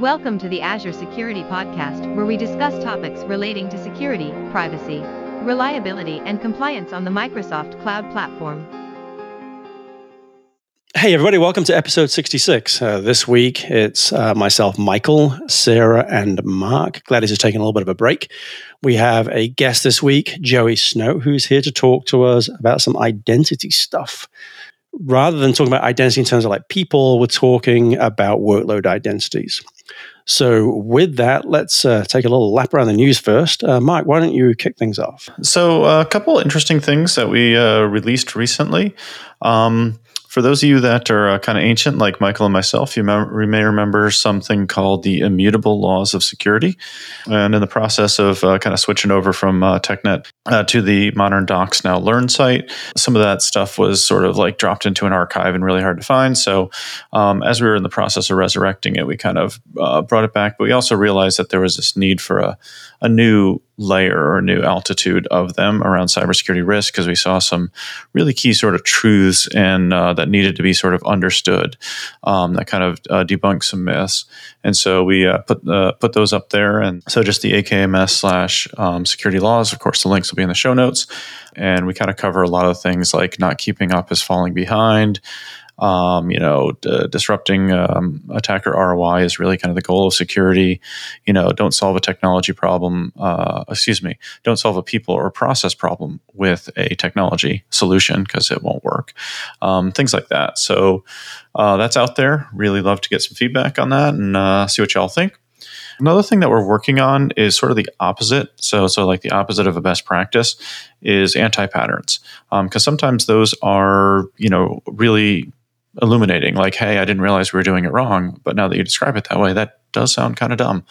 Welcome to the Azure Security Podcast, where we discuss topics relating to security, privacy, reliability, and compliance on the Microsoft Cloud Platform. Hey, everybody, welcome to episode 66. Uh, this week, it's uh, myself, Michael, Sarah, and Mark. Glad he's taking a little bit of a break. We have a guest this week, Joey Snow, who's here to talk to us about some identity stuff rather than talking about identity in terms of like people, we're talking about workload identities. So, with that, let's uh, take a little lap around the news first. Uh, Mike, why don't you kick things off? So, uh, a couple interesting things that we uh, released recently. Um, for those of you that are uh, kind of ancient, like Michael and myself, you may, may, remember something called the immutable laws of security. And in the process of uh, kind of switching over from uh, TechNet uh, to the modern Docs Now Learn site, some of that stuff was sort of like dropped into an archive and really hard to find. So um, as we were in the process of resurrecting it, we kind of uh, brought it back. But we also realized that there was this need for a, a new layer or new altitude of them around cybersecurity risk because we saw some really key sort of truths and uh, that needed to be sort of understood um, that kind of uh, debunk some myths. And so we uh, put uh, put those up there. And so just the aka.ms slash um, security laws of course the links will be in the show notes. And we kind of cover a lot of things like not keeping up is falling behind um, you know, d- disrupting um, attacker ROI is really kind of the goal of security. You know, don't solve a technology problem. Uh, excuse me, don't solve a people or process problem with a technology solution because it won't work. Um, things like that. So uh, that's out there. Really love to get some feedback on that and uh, see what y'all think. Another thing that we're working on is sort of the opposite. So, so like the opposite of a best practice is anti patterns, because um, sometimes those are you know really illuminating like hey i didn't realize we were doing it wrong but now that you describe it that way that does sound kind of dumb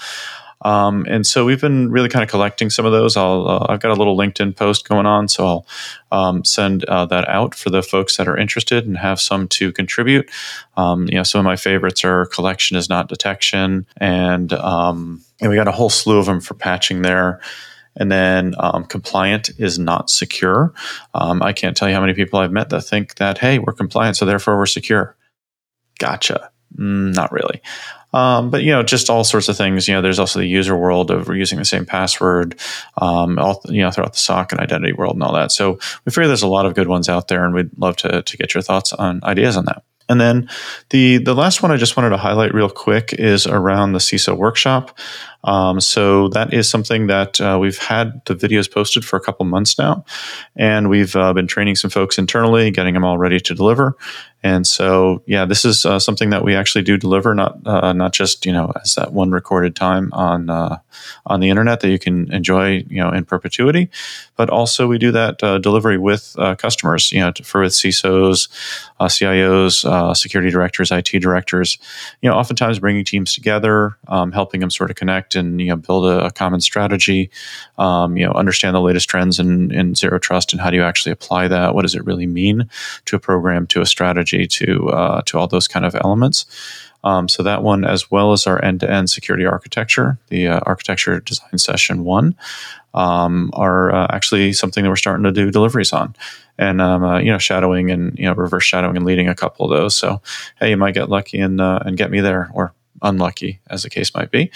um, and so we've been really kind of collecting some of those. I'll, uh, I've got a little LinkedIn post going on, so I'll um, send uh, that out for the folks that are interested and have some to contribute. Um, you know, some of my favorites are collection is not detection, and um, and we got a whole slew of them for patching there. And then um, compliant is not secure. Um, I can't tell you how many people I've met that think that, hey, we're compliant, so therefore we're secure. Gotcha. Mm, not really. Um, but you know, just all sorts of things. You know, there's also the user world of using the same password, um, all, you know, throughout the SOC and identity world and all that. So we figure there's a lot of good ones out there, and we'd love to to get your thoughts on ideas on that. And then the the last one I just wanted to highlight real quick is around the CISO workshop. Um, so that is something that uh, we've had the videos posted for a couple months now, and we've uh, been training some folks internally, getting them all ready to deliver. And so, yeah, this is uh, something that we actually do deliver, not uh, not just you know as that one recorded time on uh, on the internet that you can enjoy you know in perpetuity, but also we do that uh, delivery with customers, you know, for with CISOs, CIOs, security directors, IT directors, you know, oftentimes bringing teams together, um, helping them sort of connect and you know build a, a common strategy, um, you know, understand the latest trends in, in zero trust and how do you actually apply that? What does it really mean to a program, to a strategy? strategy to uh, to all those kind of elements. Um, so that one, as well as our end-to-end security architecture, the uh, architecture design session one, um, are uh, actually something that we're starting to do deliveries on, and um, uh, you know, shadowing and you know, reverse shadowing and leading a couple of those. So hey, you might get lucky and uh, and get me there, or unlucky, as the case might be.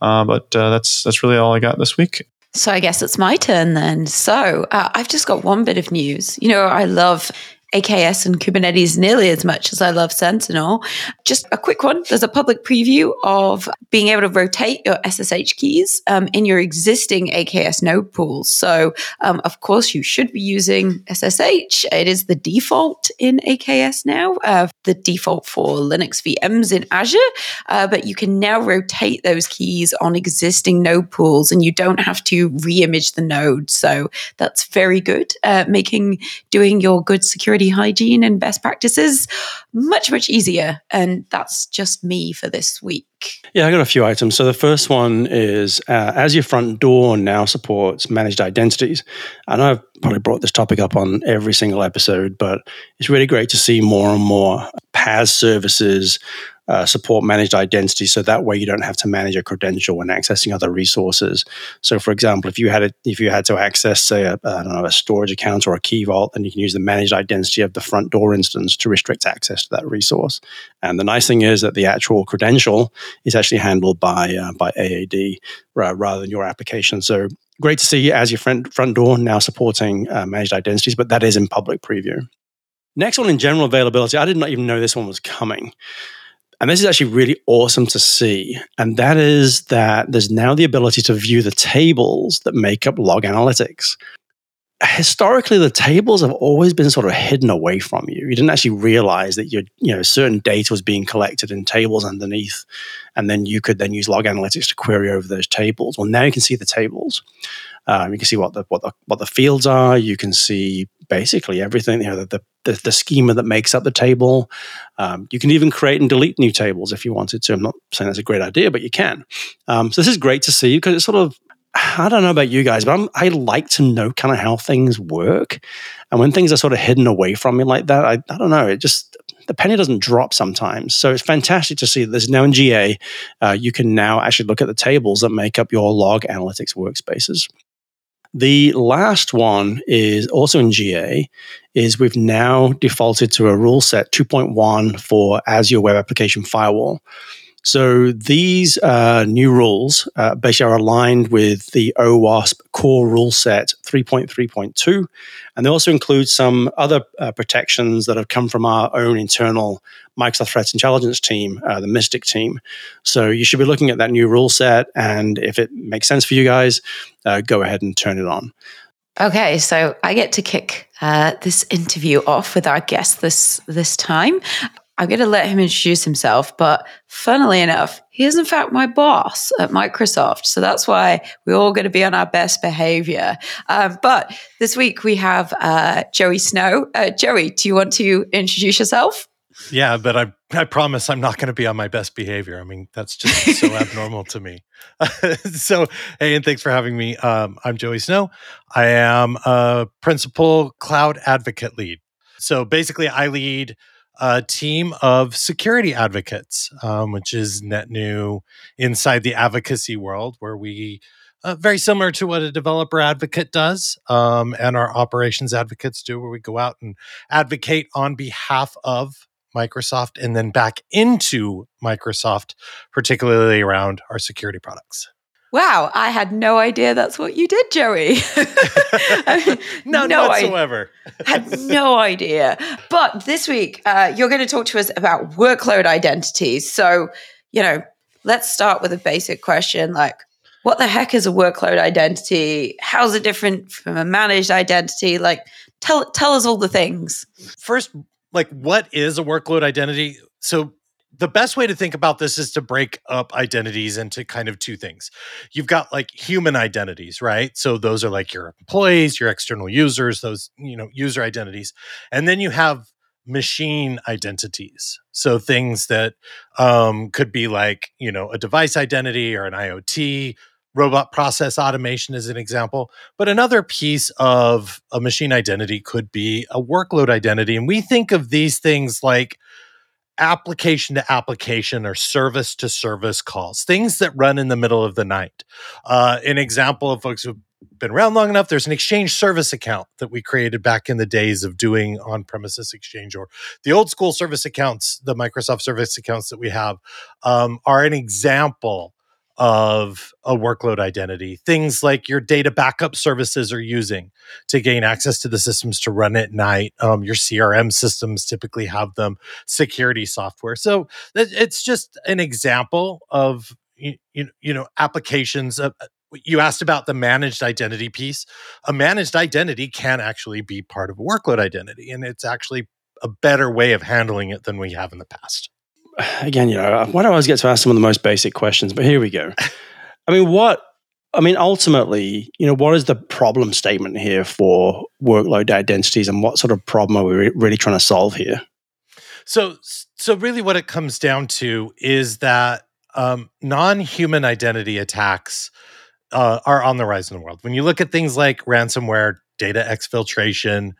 Uh, but uh, that's that's really all I got this week. So I guess it's my turn then. So uh, I've just got one bit of news. You know, I love AKS and Kubernetes nearly as much as I love Sentinel. Just a quick one. There's a public preview of being able to rotate your SSH keys um, in your existing AKS node pools. So, um, of course, you should be using SSH. It is the default in AKS now, uh, the default for Linux VMs in Azure. Uh, but you can now rotate those keys on existing node pools and you don't have to re-image the node. So that's very good, uh, making doing your good security hygiene and best practices much, much easier. And that's just me for this week. Yeah, I got a few items. So the first one is uh, Azure front door now supports managed identities. Know I've probably brought this topic up on every single episode, but it's really great to see more and more PaaS services uh, support managed identity, so that way you don't have to manage a credential when accessing other resources. So, for example, if you had a, if you had to access, say, a, I don't know, a storage account or a key vault, then you can use the managed identity of the front door instance to restrict access to that resource. And the nice thing is that the actual credential is actually handled by uh, by AAD rather than your application. So great to see Azure front, front door now supporting uh, managed identities, but that is in public preview. Next one in general availability, I did not even know this one was coming. And this is actually really awesome to see. And that is that there's now the ability to view the tables that make up log analytics. Historically the tables have always been sort of hidden away from you. You didn't actually realize that your you know certain data was being collected in tables underneath and then you could then use log analytics to query over those tables. Well now you can see the tables. Um, you can see what the what the what the fields are. You can see basically everything you know the the, the schema that makes up the table um, you can even create and delete new tables if you wanted to i'm not saying that's a great idea but you can um, so this is great to see because it's sort of I don't know about you guys, but I'm, I like to know kind of how things work. And when things are sort of hidden away from me like that, I, I don't know, it just, the penny doesn't drop sometimes. So it's fantastic to see that there's now in GA, uh, you can now actually look at the tables that make up your log analytics workspaces. The last one is also in GA, is we've now defaulted to a rule set 2.1 for Azure Web Application Firewall. So these uh, new rules uh, basically are aligned with the OWASP core rule set 3.3.2. And they also include some other uh, protections that have come from our own internal Microsoft Threat Intelligence team, uh, the MSTIC team. So you should be looking at that new rule set. And if it makes sense for you guys, uh, go ahead and turn it on. Okay, so I get to kick uh, this interview off with our guest this this time. I'm going to let him introduce himself. But funnily enough, he is in fact my boss at Microsoft. So that's why we're all going to be on our best behavior. Um, but this week we have uh, Joey Snow. Uh, Joey, do you want to introduce yourself? Yeah, but I I promise I'm not going to be on my best behavior. I mean, that's just so abnormal to me. so, hey, and thanks for having me. Um, I'm Joey Snow. I am a principal cloud advocate lead. So basically, I lead a team of security advocates, um, which is net new inside the advocacy world, where we uh, very similar to what a developer advocate does um, and our operations advocates do, where we go out and advocate on behalf of Microsoft and then back into Microsoft, particularly around our security products. Wow, I had no idea that's what you did, Joey. no, no whatsoever. I had no idea. But this week, uh, you're going to talk to us about workload identities. So, you know, let's start with a basic question like, what the heck is a workload identity? How's it different from a managed identity? Like, tell tell us all the things. First, like, what is a workload identity? So the best way to think about this is to break up identities into kind of two things. You've got like human identities, right? So those are like your employees, your external users, those, you know, user identities. And then you have machine identities. So things that um, could be like, you know, a device identity or an IoT, robot process automation is an example. But another piece of a machine identity could be a workload identity. And we think of these things like application to application or service to service calls, things that run in the middle of the night. Uh, an example of folks who've been around long enough, there's an exchange service account that we created back in the days of doing on premises exchange or the old school service accounts, the Microsoft service accounts that we have um, are an example of a workload identity. Things like your data backup services are using to gain access to the systems to run at night. Um, your CRM systems typically have them, security software. So it's just an example of you, you know applications. Of, you asked about the managed identity piece. A managed identity can actually be part of a workload identity, and it's actually a better way of handling it than we have in the past again, you know, why do I always get to ask some of the most basic questions? But here we go. I mean, what? I mean, ultimately, you know, what is the problem statement here for workload identities, and what sort of problem are we really trying to solve here? So, so really, what it comes down to is that um, non-human identity attacks uh, are on the rise in the world. When you look at things like ransomware, data exfiltration,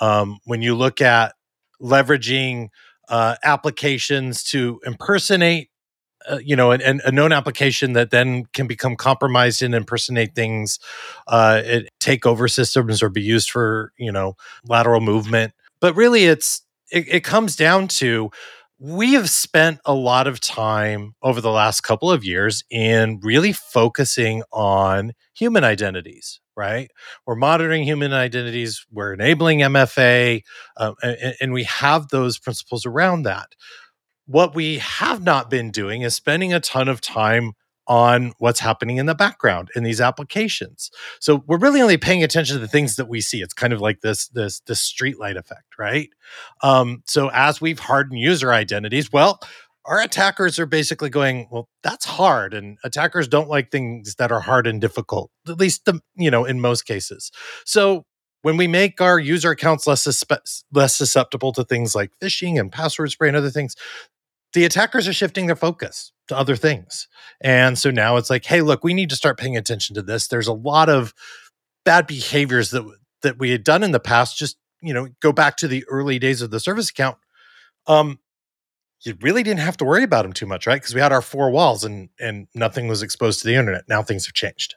um, when you look at leveraging uh, applications to impersonate uh, you know, an, a known application that then can become compromised and impersonate things, uh, it, take over systems or be used for you know lateral movement. But really, it's it, it comes down to we have spent a lot of time over the last couple of years in really focusing on human identities right? We're monitoring human identities we're enabling mfa uh, and, and, we have those principles around that. What we have not been doing is spending a ton of time on what's happening in the background in these applications. So we're really only paying attention to the things that we see. It's kind of like this this this streetlight effect, right? Um, so as we've hardened user identities, well, our attackers are basically going, well, that's hard, and attackers don't like things that are hard and difficult. At least the you know in most cases. So when we make our user accounts less suspe- less susceptible to things like phishing and password spray and other things, the attackers are shifting their focus to other things. And so now it's like, hey, look, we need to start paying attention to this. There's a lot of bad behaviors that that we had done in the past. Just you know, go back to the early days of the service account. Um, you really didn't have to worry about them too much, right? Because we had our four walls and and nothing was exposed to the internet. Now things have changed.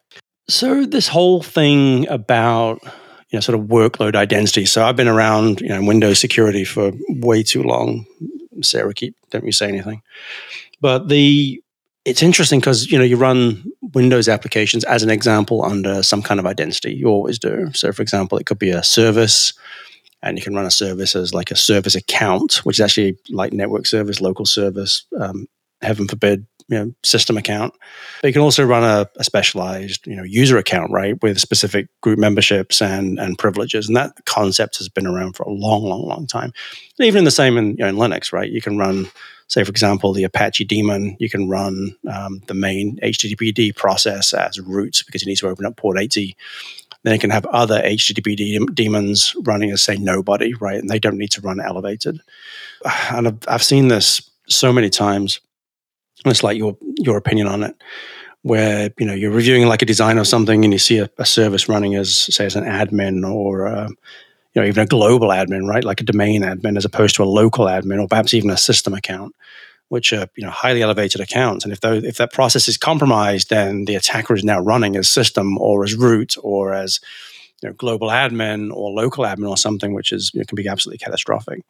So this whole thing about you know sort of workload identity. So I've been around you know Windows security for way too long. Sarah, keep don't you say anything. But the it's interesting because you know you run Windows applications as an example under some kind of identity. You always do. So, for example, it could be a service, and you can run a service as like a service account, which is actually like network service, local service. Um, heaven forbid, you know, system account. But you can also run a, a, specialized, you know, user account, right, with specific group memberships and and privileges. And that concept has been around for a long, long, long time. And even in the same in, you know, in Linux, right? You can run, say, for example, the Apache daemon. You can run um, the main HTTPD process as root because you need to open up port 80. Then you can have other HTTP daemons running as, say, nobody, right? And they don't need to run elevated. And I've, I've seen this so many times it's like your your opinion on it where you know you're reviewing like a design or something and you see a, a service running as say as an admin or uh, you know even a global admin right? Like a domain admin as opposed to a local admin or perhaps even a system account which are you know highly elevated accounts. And if those, if that process is compromised then the attacker is now running as system or as root or as you know, global admin or local admin or something which is you know, can be absolutely catastrophic.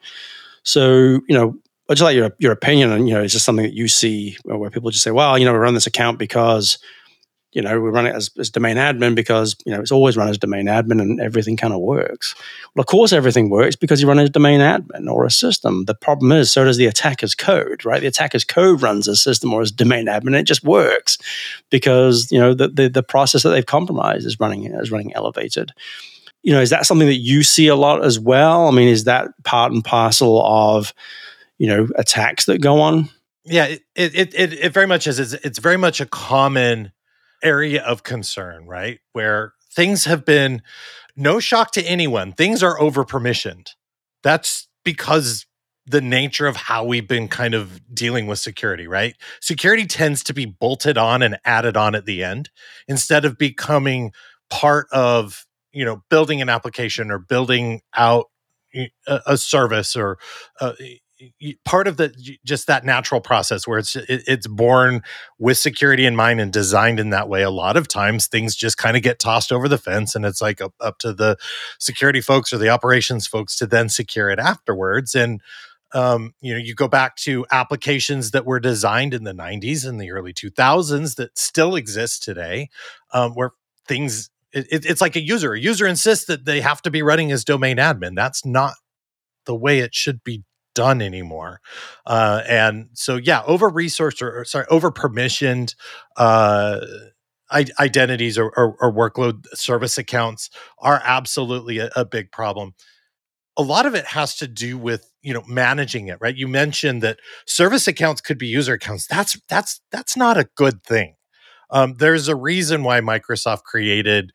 So you know I'd just like your your opinion on you know is this something that you see where people just say, well, you know, we run this account because you know we run it as, as domain admin because you know it's always run as domain admin and everything kind of works. Well, of course, everything works because you run as domain admin or a system. The problem is, so does the attacker's code, right? The attacker's code runs as system or as domain admin, it just works because you know the, the the process that they've compromised is running is running elevated you know, is that something that you see a lot as well? I mean, is that part and parcel of you know attacks that go on? Yeah it it it, it very much is. It's, it's very much a common area of concern right? Where things have been no shock to anyone. Things are over permissioned that's because the nature of how we've been kind of dealing with security, right? Security tends to be bolted on and added on at the end instead of becoming part of, you know, building an application or building out a, service or uh, part of the just that natural process where it's it, it's born with security in mind and designed in that way a lot of times things just kind of get tossed over the fence and it's like up, up to the security folks or the operations folks to then secure it afterwards. And um, you know you go back to applications that were designed in the 90s and the early 2000s that still exist today um, where things it, it's like a user. A user insists that they have to be running as domain admin. That's not the way it should be done anymore. Uh, and so, yeah, over resourced or, or, sorry, over permissioned uh, identities or, or, or, workload service accounts are absolutely a, a big problem. A lot of it has to do with you know managing it, right? You mentioned that service accounts could be user accounts. That's that's that's not a good thing. Um, there's a reason why Microsoft created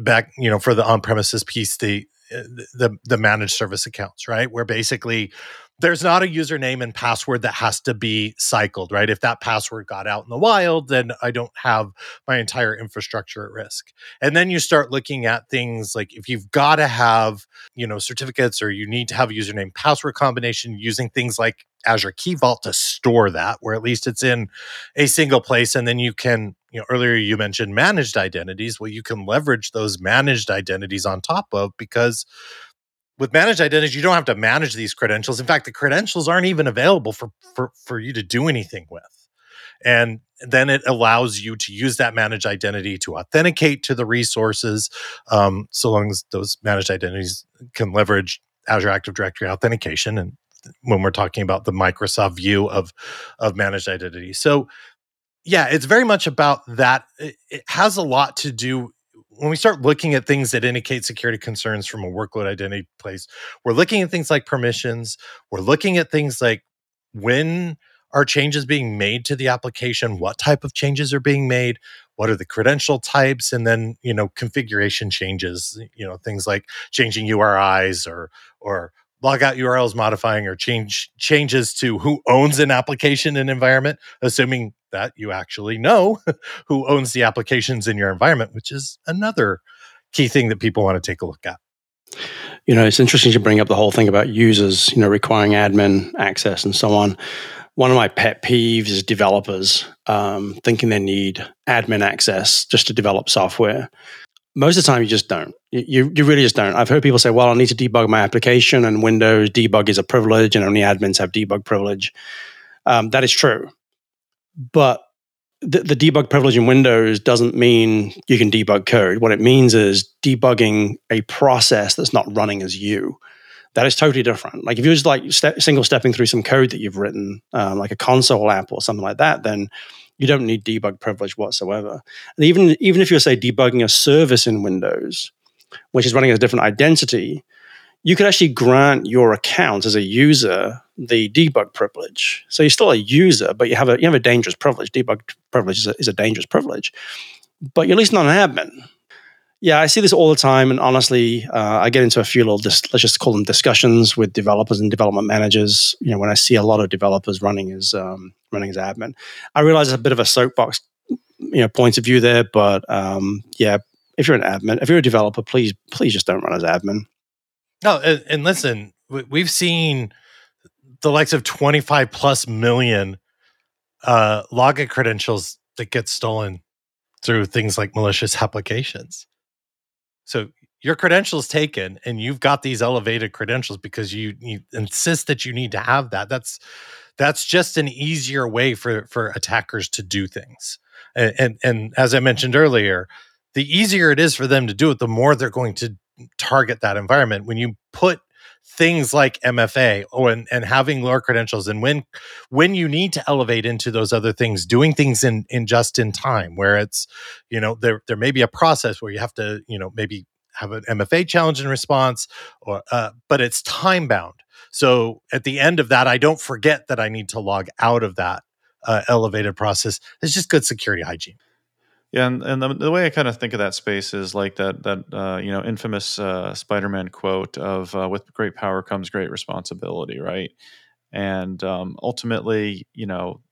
back, you know, for the on-premises piece, the the the managed service accounts, right? Where basically there's not a username and password that has to be cycled, right? If that password got out in the wild, then I don't have my entire infrastructure at risk. And then you start looking at things like if you've got to have, you know, certificates or you need to have a username password combination using things like Azure Key Vault to store that, where at least it's in a single place. And then you can, you know, earlier you mentioned managed identities. Well, you can leverage those managed identities on top of because with managed identities, you don't have to manage these credentials. In fact, the credentials aren't even available for, for, for you to do anything with. And then it allows you to use that managed identity to authenticate to the resources, um, so long as those managed identities can leverage Azure Active Directory authentication. And when we're talking about the Microsoft view of, of managed identity. So, yeah, it's very much about that. It, it has a lot to do when we start looking at things that indicate security concerns from a workload identity place, we're looking at things like permissions. We're looking at things like when are changes being made to the application, what type of changes are being made, what are the credential types, and then you know configuration changes. You know things like changing URIs or or logout URLs modifying or change changes to who owns an application and environment, assuming that you actually know who owns the applications in your environment, which is another key thing that people want to take a look at. You know, it's interesting to bring up the whole thing about users, you know, requiring admin access and so on. One of my pet peeves is developers um, thinking they need admin access just to develop software most of the time you just don't. You, you really just don't. I've heard people say well i need to debug my application and windows debug is a privilege and only admins have debug privilege. Um, that is true. But the, the, debug privilege in windows doesn't mean you can debug code. What it means is debugging a process that's not running as you. That is totally different. Like if you're just like step, single stepping through some code that you've written um, like a console app or something like that then you don't need debug privilege whatsoever. And even even if you're say debugging a service in Windows, which is running as a different identity, you could actually grant your account as a user the debug privilege. So you're still a user, but you have a you have a dangerous privilege. Debug privilege is a, is a dangerous privilege, but you're at least not an admin. Yeah, I see this all the time, and honestly, uh, I get into a few little dis- let's just call them discussions with developers and development managers. You know, when I see a lot of developers running as um, running as admin, I realize it's a bit of a soapbox, you know, point of view there. But um, yeah, if you're an admin, if you're a developer, please please just don't run as admin. No, and, and listen, we've seen the likes of 25 plus million uh, login credentials that get stolen through things like malicious applications. So your credentials taken and you've got these elevated credentials because you, you insist that you need to have that. That's that's just an easier way for for attackers to do things. And, and and as I mentioned earlier, the easier it is for them to do it, the more they're going to target that environment. When you put things like MFA or and, and having lower credentials and when when you need to elevate into those other things doing things in in just in time where it's you know there there may be a process where you have to you know maybe have an MFA challenge and response or uh, but it's time bound. So at the end of that I don't forget that I need to log out of that uh, elevated process. It's just good security hygiene yeah, and, and the, the, way I kind of think of that space is like that that uh, you know infamous uh, Spider-Man quote of uh, "With great power comes great responsibility," right? And um, ultimately, you know,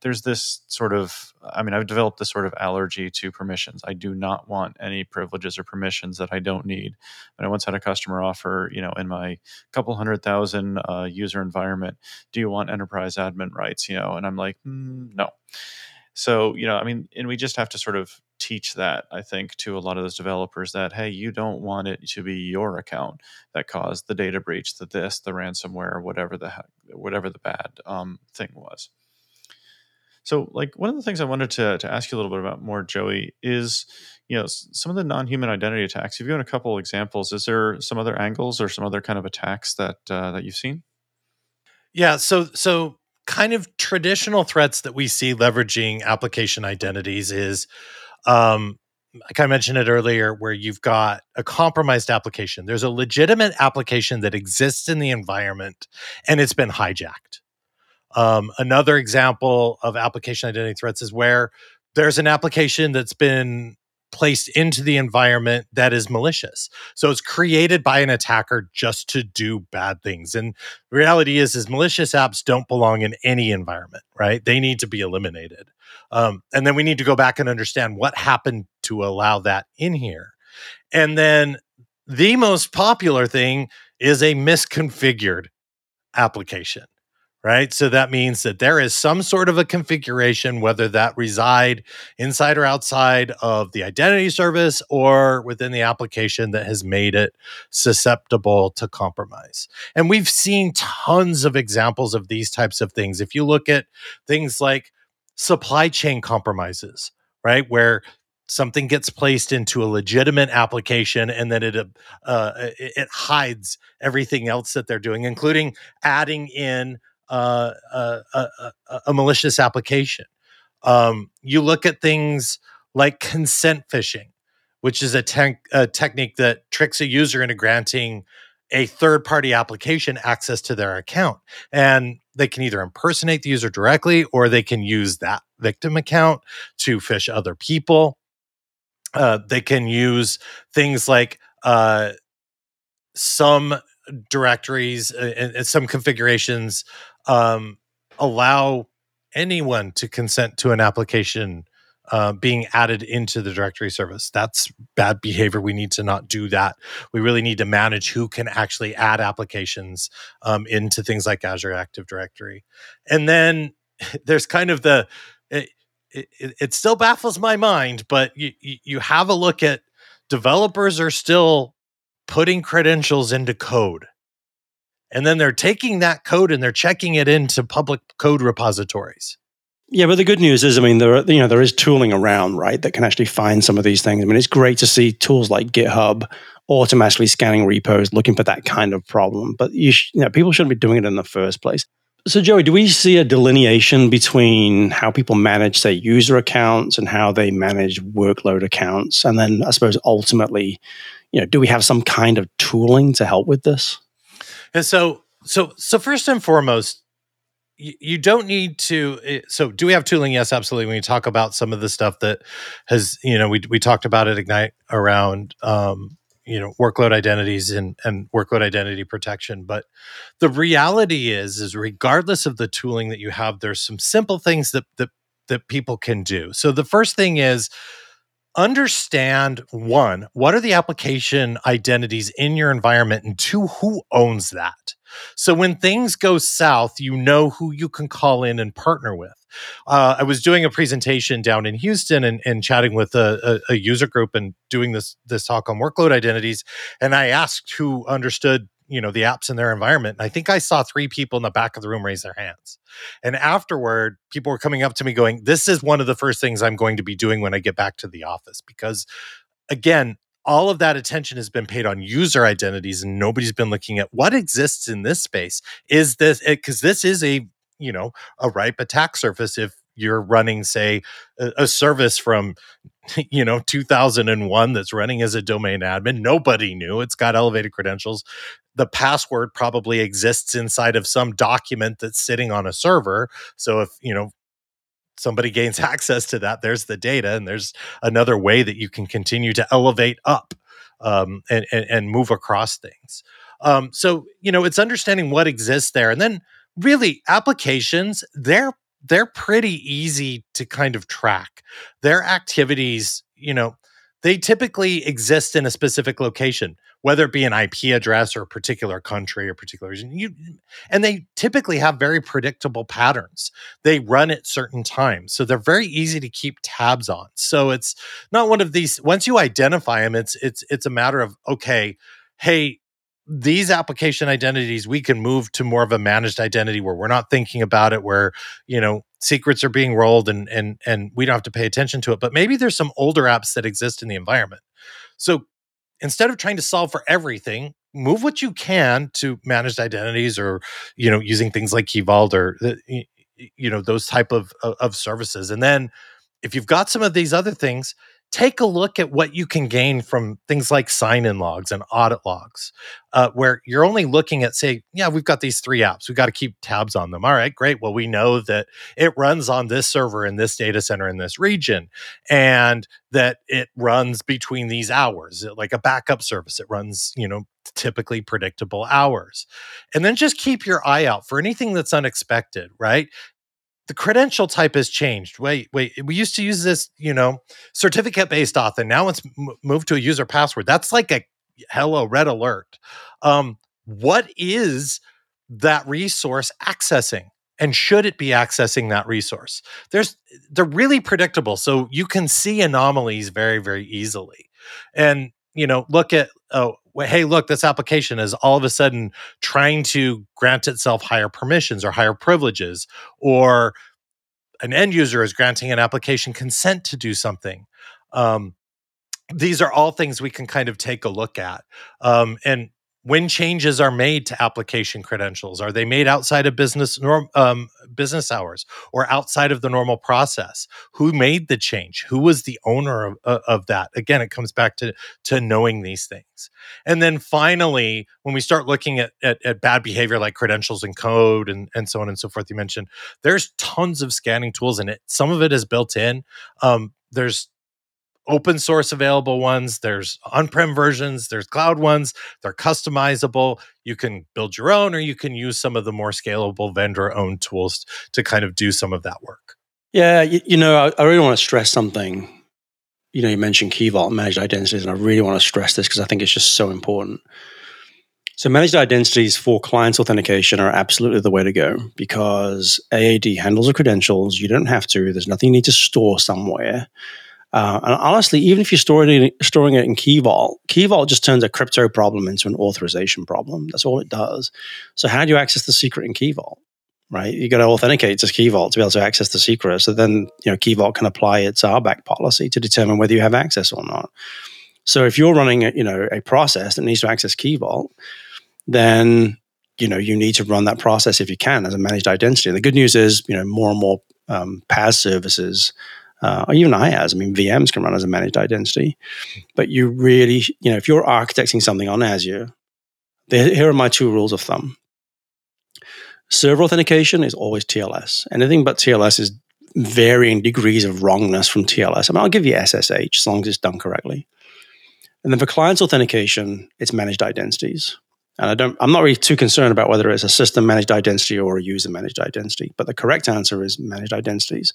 there's this sort of I mean, I've developed this sort of allergy to permissions. I do not want any privileges or permissions that I don't need. And I once had a customer offer, you know, in my couple hundred thousand uh, user environment, do you want enterprise admin rights? You know, and I'm like, mm, no so you know i mean and we just have to sort of teach that i think to a lot of those developers that hey you don't want it to be your account that caused the data breach the this the ransomware whatever the whatever the bad um, thing was. So like one of the things i wanted to, to ask you a little bit about more joey is you know some of the non-human identity attacks. You've given a couple examples. Is there some other angles or some other kind of attacks that uh, that you've seen? Yeah so so kind of traditional threats that we see leveraging application identities is um, like I mentioned it earlier, where you've got a compromised application. There's a legitimate application that exists in the environment and it's been hijacked. Um, another example of application identity threats is where there's an application that's been placed into the environment that is malicious. So it's created by an attacker just to do bad things. And the reality is, is malicious apps don't belong in any environment, right? They need to be eliminated. Um, and then we need to go back and understand what happened to allow that in here. And then the most popular thing is a misconfigured application right? So that means that there is some sort of a configuration, whether that reside inside or outside of the identity service or within the application that has made it susceptible to compromise. And we've seen tons of examples of these types of things. If you look at things like supply chain compromises, right? Where something gets placed into a legitimate application and then it uh, it hides everything else that they're doing including adding in uh, a, a, a, malicious application. Um, you look at things like consent phishing, which is a, te- a technique that tricks a user into granting a third party application access to their account. And they can either impersonate the user directly or they can use that victim account to phish other people. Uh, they can use things like uh, some directories uh, and, and, some configurations um, allow anyone to consent to an application uh, being added into the directory service. That's bad behavior. We need to not do that. We really need to manage who can actually add applications um, into things like Azure Active Directory. And then there's kind of the, it, it, it still baffles my mind, but you, you have a look at developers are still putting credentials into code and then they're taking that code and they're checking it into public code repositories. Yeah, but the good news is, I mean, there are, you know there is tooling around, right, that can actually find some of these things. I mean, it's great to see tools like GitHub automatically scanning repos, looking for that kind of problem. But you, sh- you know, people shouldn't be doing it in the first place. So, Joey, do we see a delineation between how people manage, say, user accounts and how they manage workload accounts, and then I suppose ultimately, you know, do we have some kind of tooling to help with this? And so, so, so first and foremost, you, don't need to. Eh, so, do we have tooling? Yes, absolutely. When you talk about some of the stuff that has, you know, we we talked about at Ignite around, um, you know, workload identities and and workload identity protection. But the reality is, is regardless of the tooling that you have, there's some simple things that that that people can do. So, the first thing is understand one, what are the application identities in your environment, and two, who owns that? So when things go south, you know who you can call in and partner with. Uh, I was doing a presentation down in Houston and, and chatting with a, a, a user group and doing this this talk on workload identities, and I asked who understood you know the apps in their environment and i think i saw three people in the back of the room raise their hands. And afterward people were coming up to me going this is one of the first things i'm going to be doing when i get back to the office because again all of that attention has been paid on user identities and nobody's been looking at what exists in this space. Is this eh, because this is a you know a ripe attack surface if you're running say a, a, service from you know 2001 that's running as a domain admin nobody knew it's got elevated credentials. The password probably exists inside of some document that's sitting on a server so if you know somebody gains access to that there's the data and there's another way that you can continue to elevate up um, and, and, and move across things. Um, so you know it's understanding what exists there and then really applications they're they're pretty easy to kind of track. Their activities, you know, they typically exist in a specific location, whether it be an IP address or a particular country or particular region. You, and they typically have very predictable patterns. They run at certain times, so they're very easy to keep tabs on. So it's not one of these. Once you identify them, it's it's it's a matter of okay, hey, these application identities we can move to more of a managed identity where we're not thinking about it where you know secrets are being rolled and and and we don't have to pay attention to it. But maybe there's some older apps that exist in the environment. So instead of trying to solve for everything move what you can to managed identities or you know using things like key vault or you know those type of of services. And then if you've got some of these other things take a look at what you can gain from things like sign in logs and audit logs, uh, where you're only looking at, say, yeah, we've got these three apps. We've got to keep tabs on them. All right, great. Well, we know that it runs on this server in this data center in this region and that it runs between these hours, like a backup service. It runs, you know, typically predictable hours. And then just keep your eye out for anything that's unexpected, right? The credential type has changed. Wait, wait. We used to use this, you know, certificate based auth, and now it's m- moved to a user password. That's like a hello red alert. Um, what is that resource accessing? And should it be accessing that resource? There's they're really predictable, so you can see anomalies very, very easily. And you know, look at oh, hey, look, this application is all of a sudden trying to grant itself higher permissions or higher privileges, or an end user is granting an application consent to do something. Um, these are all things we can kind of take a look at. Um, and when changes are made to application credentials are they made outside of business norm, um, business hours or outside of the normal process? Who made the change? Who was the owner of, uh, of that? Again it comes back to to knowing these things. And then finally when we start looking at, at, at bad behavior like credentials and code and, and so on and so forth you mentioned there's tons of scanning tools in it some of it is built in. Um, there's open source available ones, there's on prem versions, there's cloud ones, they're customizable. You can build your own, or you can use some of the more scalable vendor owned tools to kind of do some of that work. Yeah, you, you know, I, I, really want to stress something. You know, you mentioned Key Vault managed identities, and I really want to stress this because I think it's just so important. So, managed identities for client authentication are absolutely the way to go because AAD handles the credentials. You don't have to. There's nothing you need to store somewhere. Uh, and honestly, even if you're storing it, storing it in Key Vault, Key Vault just turns a crypto problem into an authorization problem. That's all it does. So how do you access the secret in Key Vault? Right, you got to authenticate to Key Vault to be able to access the secret. So then, you know, Key Vault can apply its RBAC policy to determine whether you have access or not. So if you're running, a, you know, a process that needs to access Key Vault, then you know you need to run that process if you can as a managed identity. And the good news is, you know, more and more um, PaaS services uh, or even IaaS. I mean, VMs can run as a managed identity, but you really, you know, if you're architecting something on Azure, here are my two rules of thumb. Server authentication is always TLS. Anything but TLS is varying degrees of wrongness from TLS. I mean, I'll give you SSH as long as it's done correctly. And then for clients authentication, it's managed identities. And I don't, I'm not really too concerned about whether it's a system managed identity or a user managed identity, but the correct answer is managed identities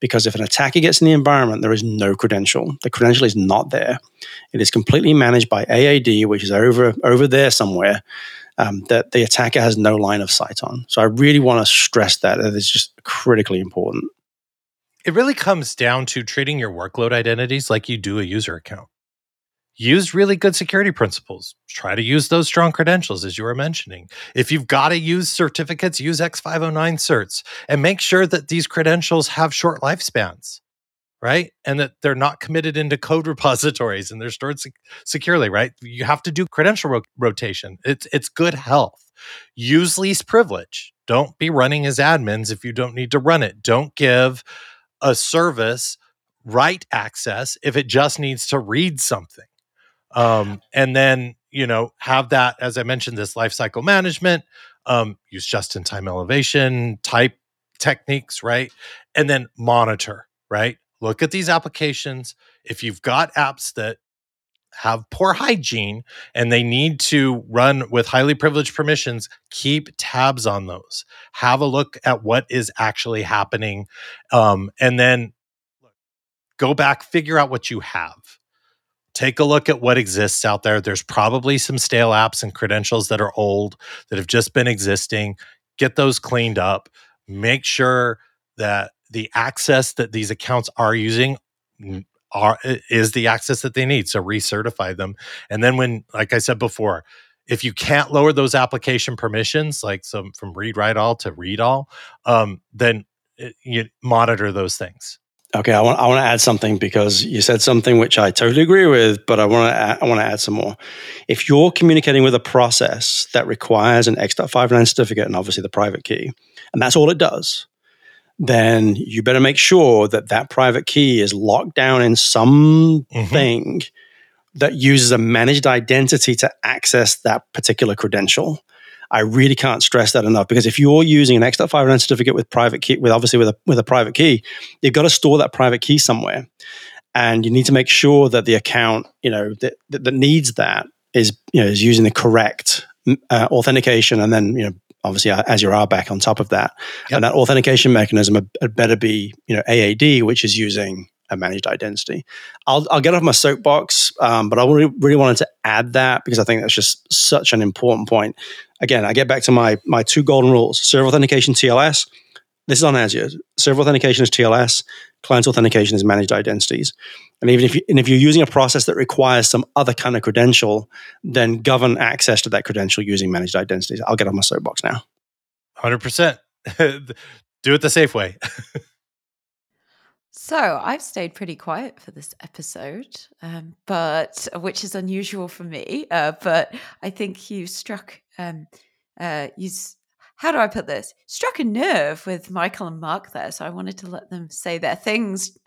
because if an attacker gets in the environment, there is no credential. The credential is not there. It is completely managed by AAD, which is over over there somewhere. Um, that the attacker has no line of sight on. So I really want to stress that. That is just critically important. It really comes down to treating your workload identities like you do a user account use really good security principles. Try to use those strong credentials, as you were mentioning. If you've got to use certificates, use X509 certs and make sure that these credentials have short lifespans, right? And that they're not committed into code repositories and they're stored sec- securely, right? You have to do credential ro- rotation. It's, it's good health. Use least privilege. Don't be running as admins if you don't need to run it. Don't give a service write access if it just needs to read something um, and then you know have that as i mentioned this lifecycle management um, use just in time elevation type techniques right and then monitor right look at these applications if you've got apps that have poor hygiene and they need to run with highly privileged permissions, keep tabs on those. Have a look at what is actually happening. Um, and then go back, figure out what you have take a look at what exists out there. There's probably some stale apps and credentials that are old that have just been existing. Get those cleaned up. Make sure that the access that these accounts are using are is the access that they need. So recertify them. And then when, like I said before, if you can't lower those application permissions, like some from read write all to read all, um, then it, you monitor those things. Okay, I want I want to add something because you said something which I totally agree with, but I want to add, I want to add some more. If you're communicating with a process that requires an X.59 certificate and obviously the private key, and that's all it does, then you better make sure that that private key is locked down in something mm-hmm. that uses a managed identity to access that particular credential. I really can't stress that enough because if you're using an X.509 certificate with private key, with obviously with a with a private key, you've got to store that private key somewhere, and you need to make sure that the account, you know, that that, that needs that is you know is using the correct uh, authentication, and then you know obviously uh, Azure RBAC on top of that, yep. and that authentication mechanism had better be you know AAD, which is using a managed identity. I'll, I'll get off my soapbox, um, but I really, really wanted to add that because I think that's just such an important point. Again, I get back to my my two golden rules: server authentication TLS. This is on Azure. Server authentication is TLS. Client authentication is managed identities. And even if you, and if you're using a process that requires some other kind of credential, then govern access to that credential using managed identities. I'll get on my soapbox now. Hundred percent. Do it the safe way. So I've stayed pretty quiet for this episode, um, but which is unusual for me. Uh, but I think you struck um, uh, you. How do I put this? Struck a nerve with Michael and Mark there, so I wanted to let them say their things,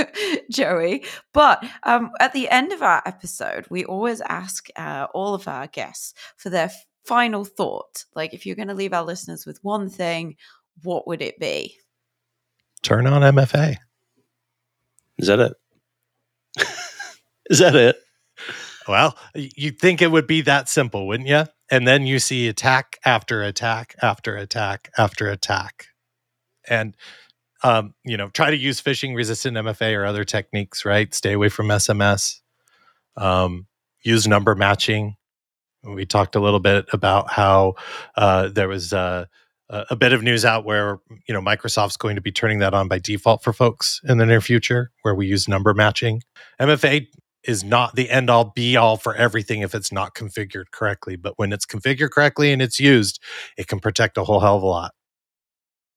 Joey. But um, at the end of our episode, we always ask uh, all of our guests for their final thought. Like, if you're going to leave our listeners with one thing, what would it be? Turn on MFA. Is that it? Is that it? Well, you'd think it would be that simple, wouldn't you? And then you see attack after attack after attack after attack. And um, you know, try to use phishing resistant MFA or other techniques, right? Stay away from SMS. Um, use number matching. We talked a little bit about how uh, there was uh, a bit of news out where you know Microsoft's going to be turning that on by default for folks in the near future, where we use number matching. MFA is not the end all be all for everything if it's not configured correctly, but when it's configured correctly and it's used, it can protect a whole hell of a lot.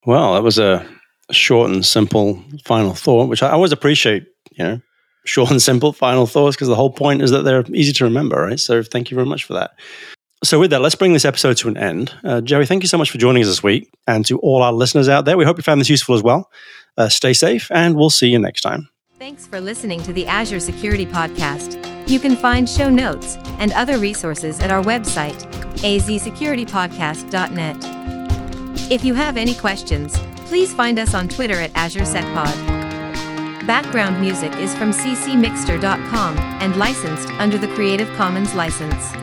Well, that was a short and simple final thought, which I always appreciate. You know, short and simple final thoughts because the whole point is that they're easy to remember, right? So, thank you very much for that. So, with that, let's bring this episode to an end. Uh, Joey, thank you so much for joining us this week. And to all our listeners out there, we hope you found this useful as well. Uh, stay safe, and we'll see you next time. Thanks for listening to the Azure Security Podcast. You can find show notes and other resources at our website, azsecuritypodcast.net. If you have any questions, please find us on Twitter at AzureSecPod. Background music is from ccmixter.com and licensed under the Creative Commons license.